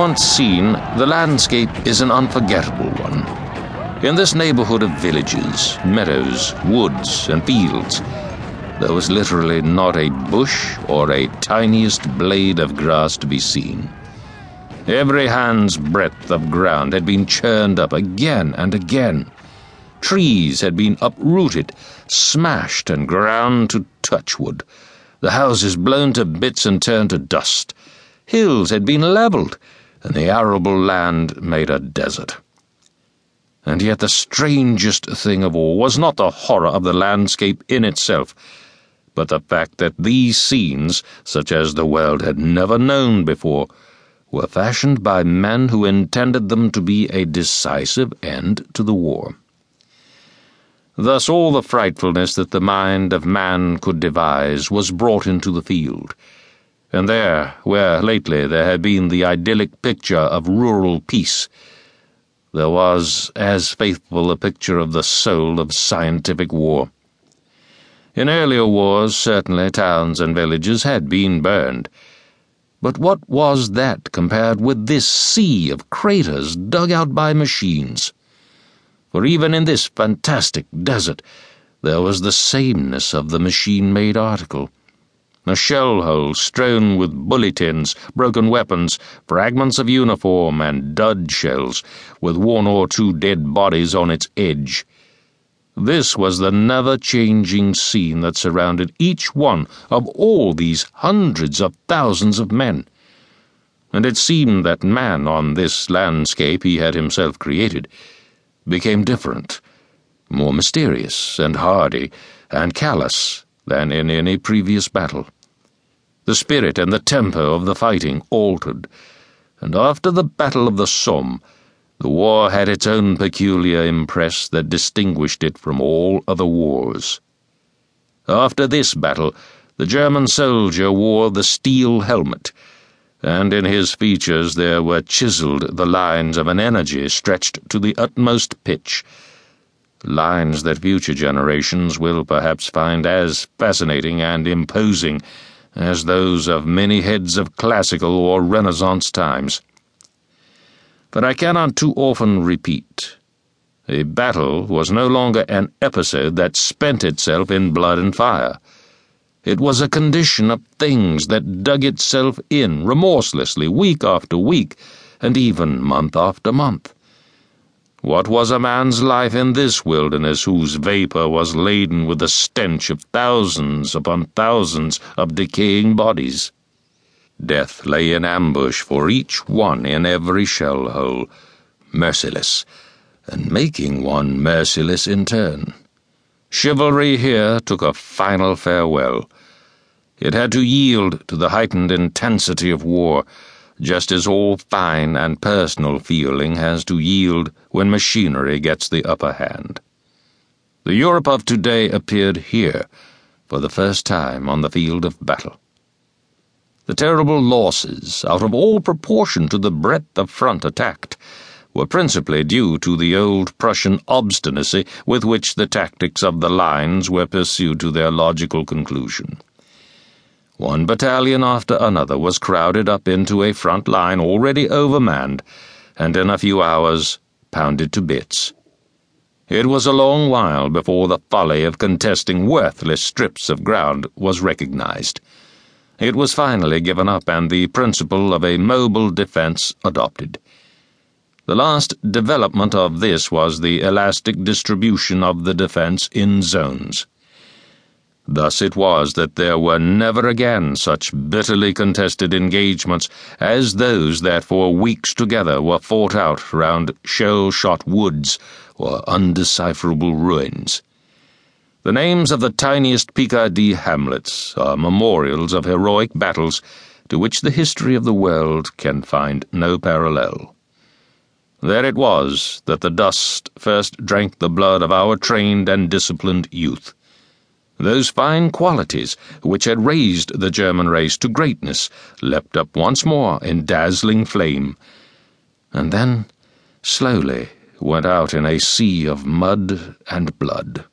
once seen, the landscape is an unforgettable one. In this neighborhood of villages, meadows, woods, and fields, there was literally not a bush or a tiniest blade of grass to be seen. Every hand's breadth of ground had been churned up again and again. Trees had been uprooted, smashed, and ground to touchwood. The houses blown to bits and turned to dust. Hills had been levelled, and the arable land made a desert. And yet the strangest thing of all was not the horror of the landscape in itself, but the fact that these scenes, such as the world had never known before, were fashioned by men who intended them to be a decisive end to the war. Thus all the frightfulness that the mind of man could devise was brought into the field. And there, where lately there had been the idyllic picture of rural peace, there was as faithful a picture of the soul of scientific war. In earlier wars, certainly towns and villages had been burned. But what was that compared with this sea of craters dug out by machines? for even in this fantastic desert there was the sameness of the machine made article. A shell hole strewn with bulletins, broken weapons, fragments of uniform, and dud shells, with one or two dead bodies on its edge. This was the never changing scene that surrounded each one of all these hundreds of thousands of men. And it seemed that man on this landscape he had himself created became different, more mysterious and hardy and callous than in any previous battle. The spirit and the temper of the fighting altered, and after the Battle of the Somme, the war had its own peculiar impress that distinguished it from all other wars. After this battle, the German soldier wore the steel helmet and in his features there were chiseled the lines of an energy stretched to the utmost pitch. Lines that future generations will perhaps find as fascinating and imposing as those of many heads of classical or Renaissance times. But I cannot too often repeat. A battle was no longer an episode that spent itself in blood and fire. It was a condition of things that dug itself in remorselessly week after week, and even month after month. What was a man's life in this wilderness whose vapor was laden with the stench of thousands upon thousands of decaying bodies? Death lay in ambush for each one in every shell hole, merciless, and making one merciless in turn. Chivalry here took a final farewell. It had to yield to the heightened intensity of war, just as all fine and personal feeling has to yield when machinery gets the upper hand. The Europe of today appeared here for the first time on the field of battle. The terrible losses, out of all proportion to the breadth of front attacked, were principally due to the old Prussian obstinacy with which the tactics of the lines were pursued to their logical conclusion. One battalion after another was crowded up into a front line already overmanned, and in a few hours pounded to bits. It was a long while before the folly of contesting worthless strips of ground was recognized. It was finally given up and the principle of a mobile defense adopted. The last development of this was the elastic distribution of the defense in zones. Thus it was that there were never again such bitterly contested engagements as those that for weeks together were fought out round shell shot woods or undecipherable ruins. The names of the tiniest Picardy hamlets are memorials of heroic battles to which the history of the world can find no parallel. There it was that the dust first drank the blood of our trained and disciplined youth. Those fine qualities which had raised the German race to greatness leapt up once more in dazzling flame, and then slowly went out in a sea of mud and blood.